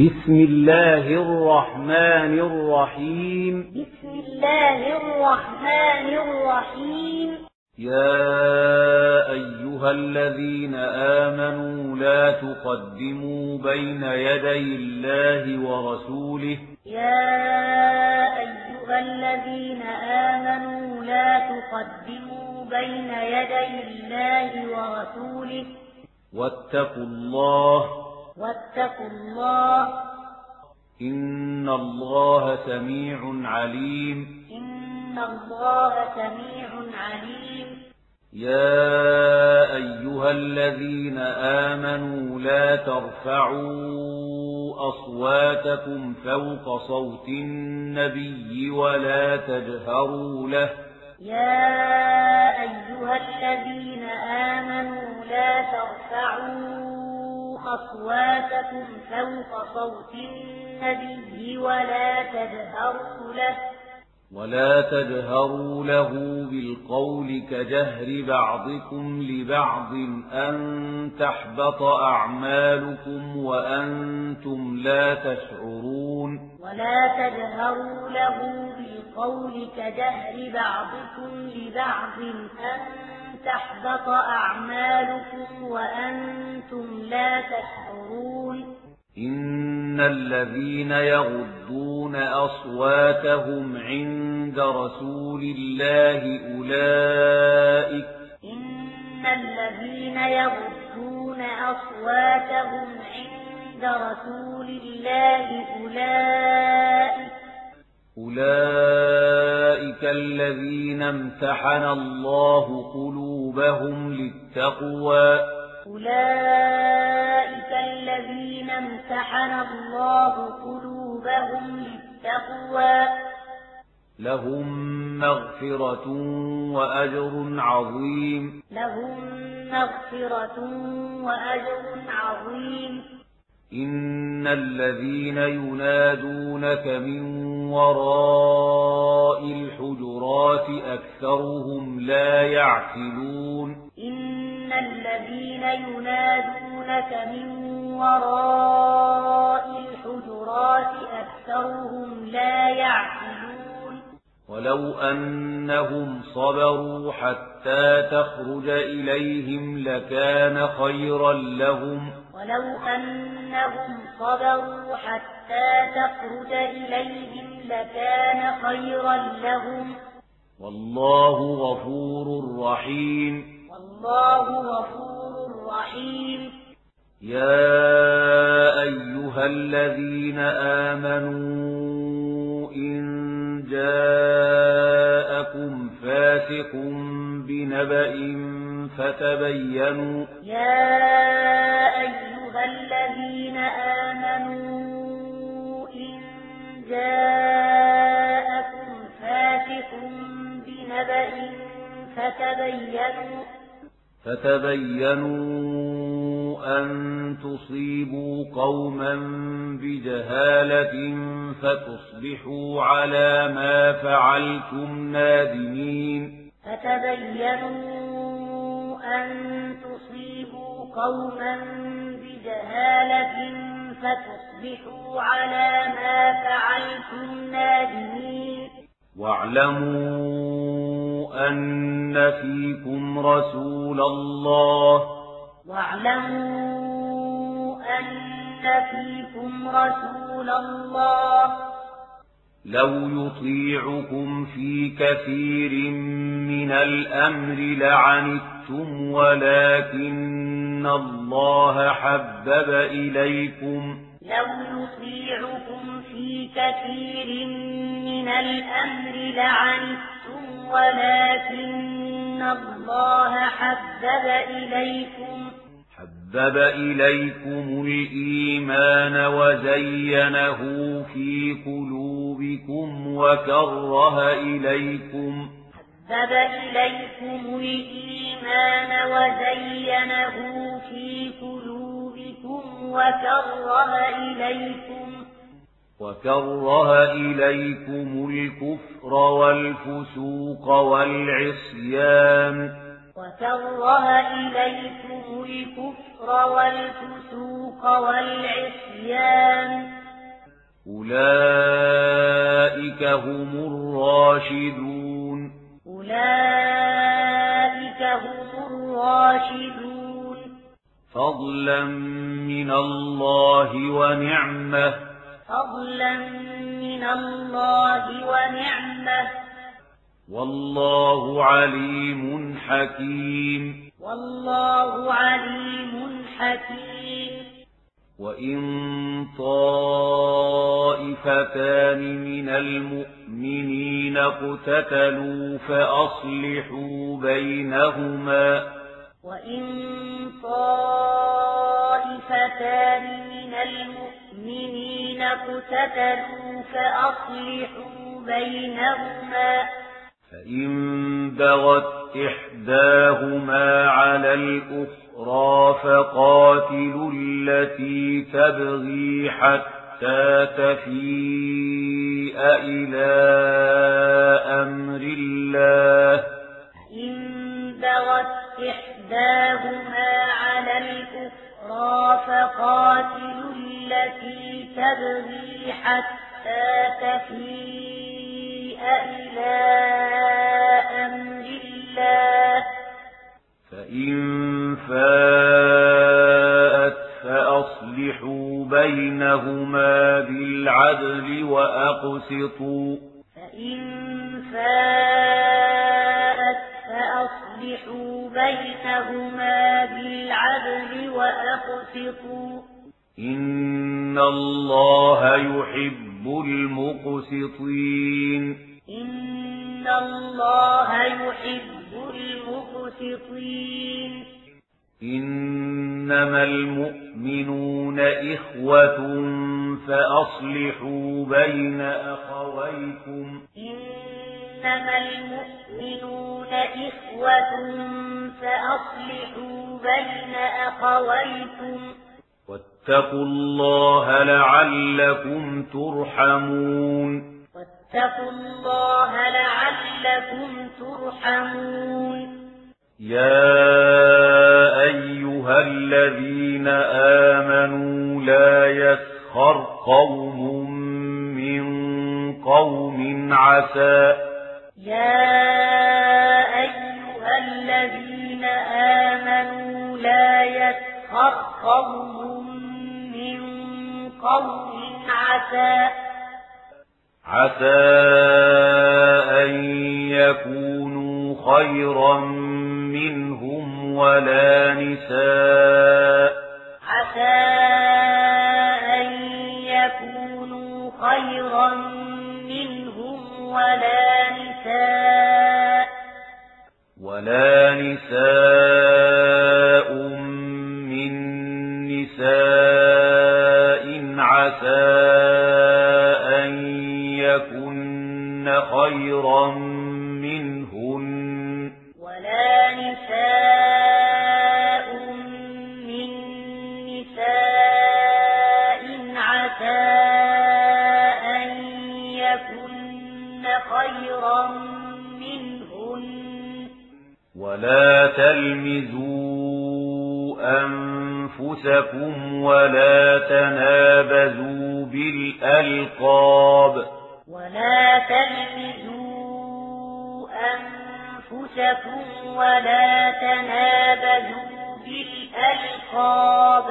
بسم الله الرحمن الرحيم. بسم الله الرحمن الرحيم. يا أيها الذين آمنوا لا تقدموا بين يدي الله ورسوله. يا أيها الذين آمنوا لا تقدموا بين يدي الله ورسوله. واتقوا الله واتقوا الله. إن الله سميع عليم. إن الله سميع عليم. يا أيها الذين آمنوا لا ترفعوا أصواتكم فوق صوت النبي ولا تجهروا له. يا أيها الذين آمنوا لا ترفعوا أصواتكم فوق صوت النبي ولا تجهروا له. ولا تجهروا له بالقول كجهر بعضكم لبعض أن تحبط أعمالكم وأنتم لا تشعرون. ولا تجهروا له بالقول كجهر بعضكم لبعض أن تحبط أعمالكم وأنتم لا تشعرون. إن الذين يغضون أصواتهم عند رسول الله أولئك إن الذين يغضون أصواتهم عند رسول الله أولئك أولئك الذين امتحن الله قلوبهم للتقوى. أولئك الذين امتحن الله قلوبهم للتقوى. لهم مغفرة وأجر عظيم. لهم مغفرة وأجر عظيم. إن الذين ينادونك من وراء الحجرات أكثرهم لا يعقلون. إن الذين ينادونك من وراء الحجرات أكثرهم لا يعقلون. ولو أنهم صبروا حتى تخرج إليهم لكان خيرا لهم. ولو أنهم صبروا حتى تخرج إليهم لكان خيرا لهم. والله غفور رحيم. والله غفور رحيم. يا أيها الذين آمنوا إن جاءكم فاسق بنبأ فتبينوا يا فتبينوا فتبينوا أن تصيبوا قوما بجهالة فتصبحوا على ما فعلتم نادمين فتبينوا أن تصيبوا قوما بجهالة فتصبحوا على ما فعلتم نادمين واعلموا أن فيكم رسول الله. واعلموا أن فيكم رسول الله. لو يطيعكم في كثير من الأمر لعنتم ولكن الله حبب إليكم. لو يطيعكم في كثير من الأمر لعنتم ولكن الله حبب إليكم. حبب إليكم الإيمان وزينه في قلوبكم وكره إليكم. حبب إليكم الإيمان وزينه في قلوبكم وكره إليكم. وكره إليكم الكفر والفسوق والعصيان وكره إليكم الكفر والفسوق والعصيان أولئك هم الراشدون أولئك هم الراشدون فضلا من الله ونعمه فضلا من الله ونعمة. والله عليم حكيم. والله عليم حكيم. وإن طائفتان من المؤمنين اقتتلوا فأصلحوا بينهما. وإن طائفتان من المؤمنين اقتتلوا فأصلحوا بينهما. فإن بغت إحداهما على الأخرى فقاتلوا التي تبغي حتى تفيء إلى أمر الله. إن بغت إحداهما على الأخرى فقاتلوا التي تبغي حتى تفيء إلى أمر الله. فإن فاءت فأصلحوا بينهما بالعدل وأقسطوا. فإن فاءت فأصلحوا بينهما بالعدل وأقسطوا. إن الله يحب المقسطين إن الله يحب المقسطين إنما المؤمنون إخوة فأصلحوا بين أخويكم إنما المؤمنون إخوة فأصلحوا بين أخويكم واتقوا الله لعلكم ترحمون. واتقوا الله لعلكم ترحمون. يا أيها الذين آمنوا لا يسخر قوم من قوم عسى. يا يسخر قوم من قوم عسى عسى أن يكونوا خيرا منهم ولا نساء عسى أن يكونوا خيرا منهم ولا نساء ولا نساء خيرا منهن. ولا نساء من نساء عسى أن يكن خيرا منهن. ولا تلمزوا أنفسكم ولا تنابزوا بالألقاب. ولا تلمزوا أنفسكم ولا تنابزوا بالألقاب.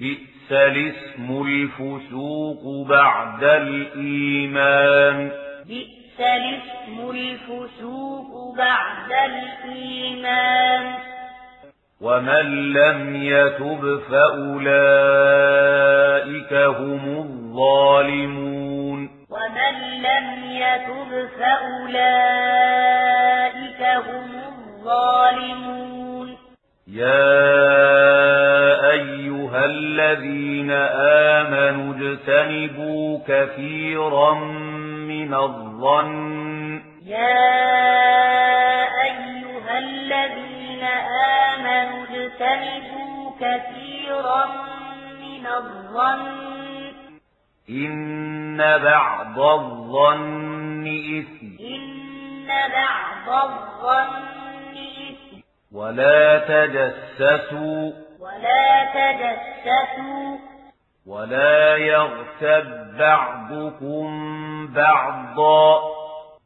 بئس الاسم الفسوق بعد الإيمان. بئس الاسم الفسوق بعد الإيمان. ومن لم يتب فأولئك هم الظالمون. ومن لم يتب فأولئك هم الظالمون. يا أيها الذين آمنوا اجتنبوا كثيرا من الظن. يا أيها الذين آمنوا اجتنبوا كثيرا من الظن. إن بعض الظن إثم. بعض الظن. إثم ولا تجسسوا. ولا تجسسوا. ولا يغتب بعضكم بعضا.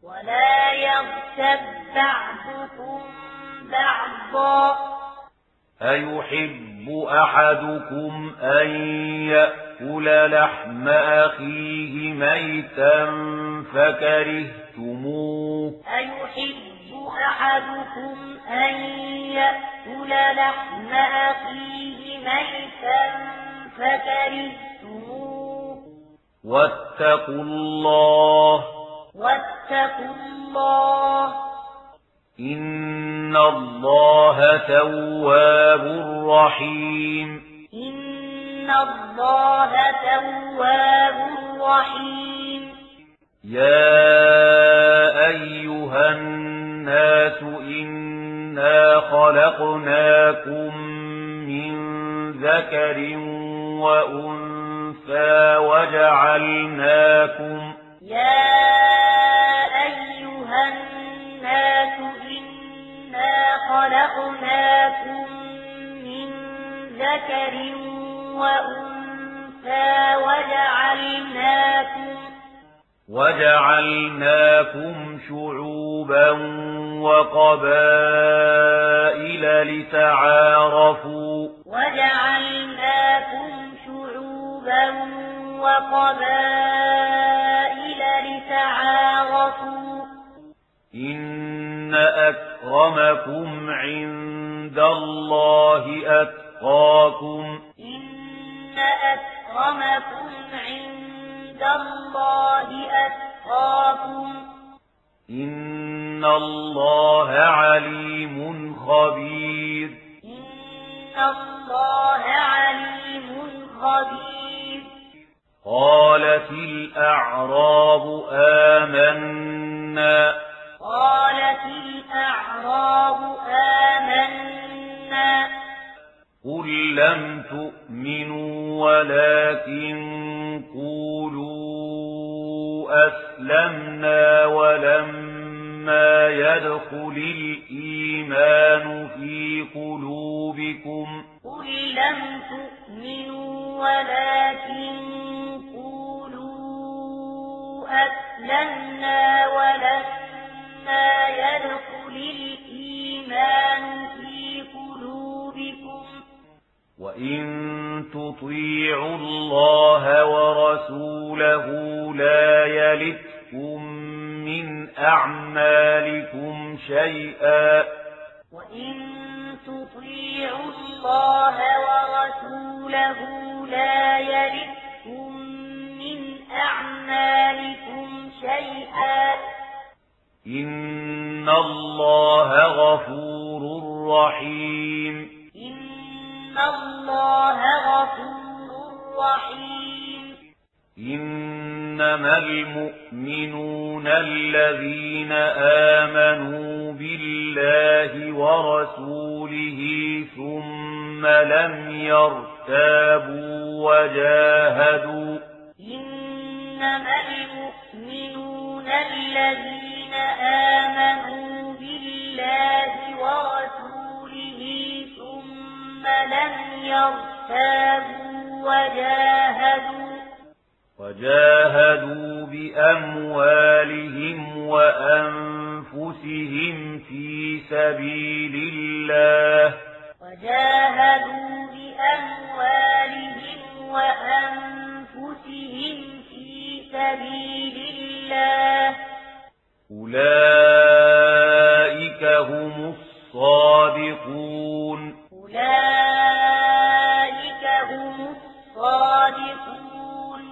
ولا يغتب بعضكم بعضا. أيحب أحدكم أن يأكل لحم أخيه ميتا فكرهتموه؟ أيحب أحدكم أن يأكل لحم أخيه ميتا فكرهتموه؟ واتقوا الله. واتقوا الله. إن الله تواب رحيم إن الله تواب رحيم يا أيها الناس إنا خلقناكم من ذكر وأنثى وجعلناكم يا أيها الناس إنا خلقناكم من ذكر وأنثى وجعلناكم وجعلناكم شعوبا وقبائل لتعارفوا وجعلناكم وقبائل لتعارفوا إن أكرمكم عند الله أتقاكم. إن أكرمكم عند الله أتقاكم. إن الله عليم خبير. إن الله عليم خبير. قالت الأعراب آمنا. قالت الأعراب آمنا. قل لم تؤمنوا ولكن قولوا أسلمنا ولما يدخل الإيمان في قلوبكم. قل لم تؤمنوا ولكن قولوا أسلمنا ولما يدخل الإيمان في قلوبكم. وإن تطيعوا الله ورسوله لا يلتكم من أعمالكم شيئا. وإن تطيعوا الله ورسوله لا يلتكم من أعمالكم شيئا. إن الله غفور رحيم إن الله غفور رحيم إنما المؤمنون الذين آمنوا بالله ورسوله ثم لم يرتابوا وجاهدوا إنما المؤمنون الذين آمنوا بالله ورسوله ثم لم يرتابوا وجاهدوا وجاهدوا بأموالهم وأنفسهم في سبيل الله. وجاهدوا بأموالهم وأنفسهم في سبيل الله. أولئك هم الصادقون. أولئك هم الصادقون.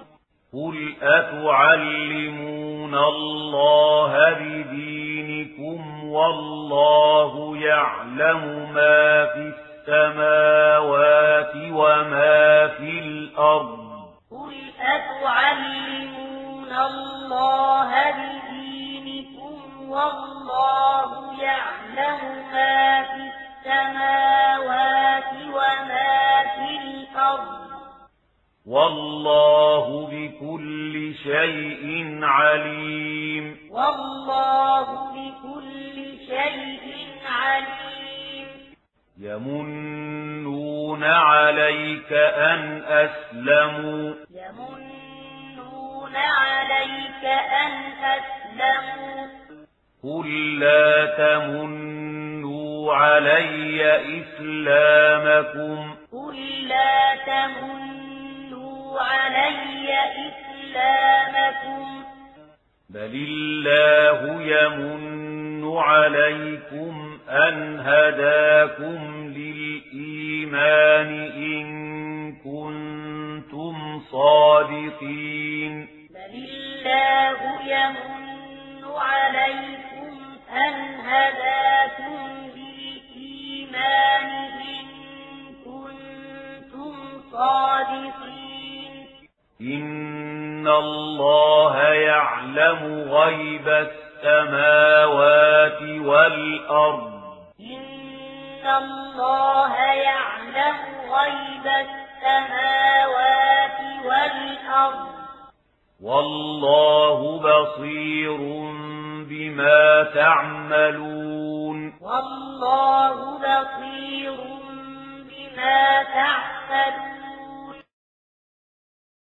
قل أتعلمون الله بدينكم والله يعلم ما في السماوات وما في الأرض. قل أتعلمون الله بدينكم والله يعلم ما في السماوات وما في الأرض. والله بكل شيء عليم. والله بكل شيء عليم. يمنون عليك أن أسلموا. يمنون عليك أن أسلموا. قل لا تمنوا علي إسلامكم قل لا تمنوا علي إسلامكم بل الله يمن عليكم أن هداكم للإيمان إن كنتم صادقين بل الله يمن عليكم أن هداكم للإيمان إن كنتم صادقين إن الله يعلم غيب السماوات والأرض. إن الله يعلم غيب السماوات والأرض. والله بصير بما تعملون. والله بصير بما تعملون.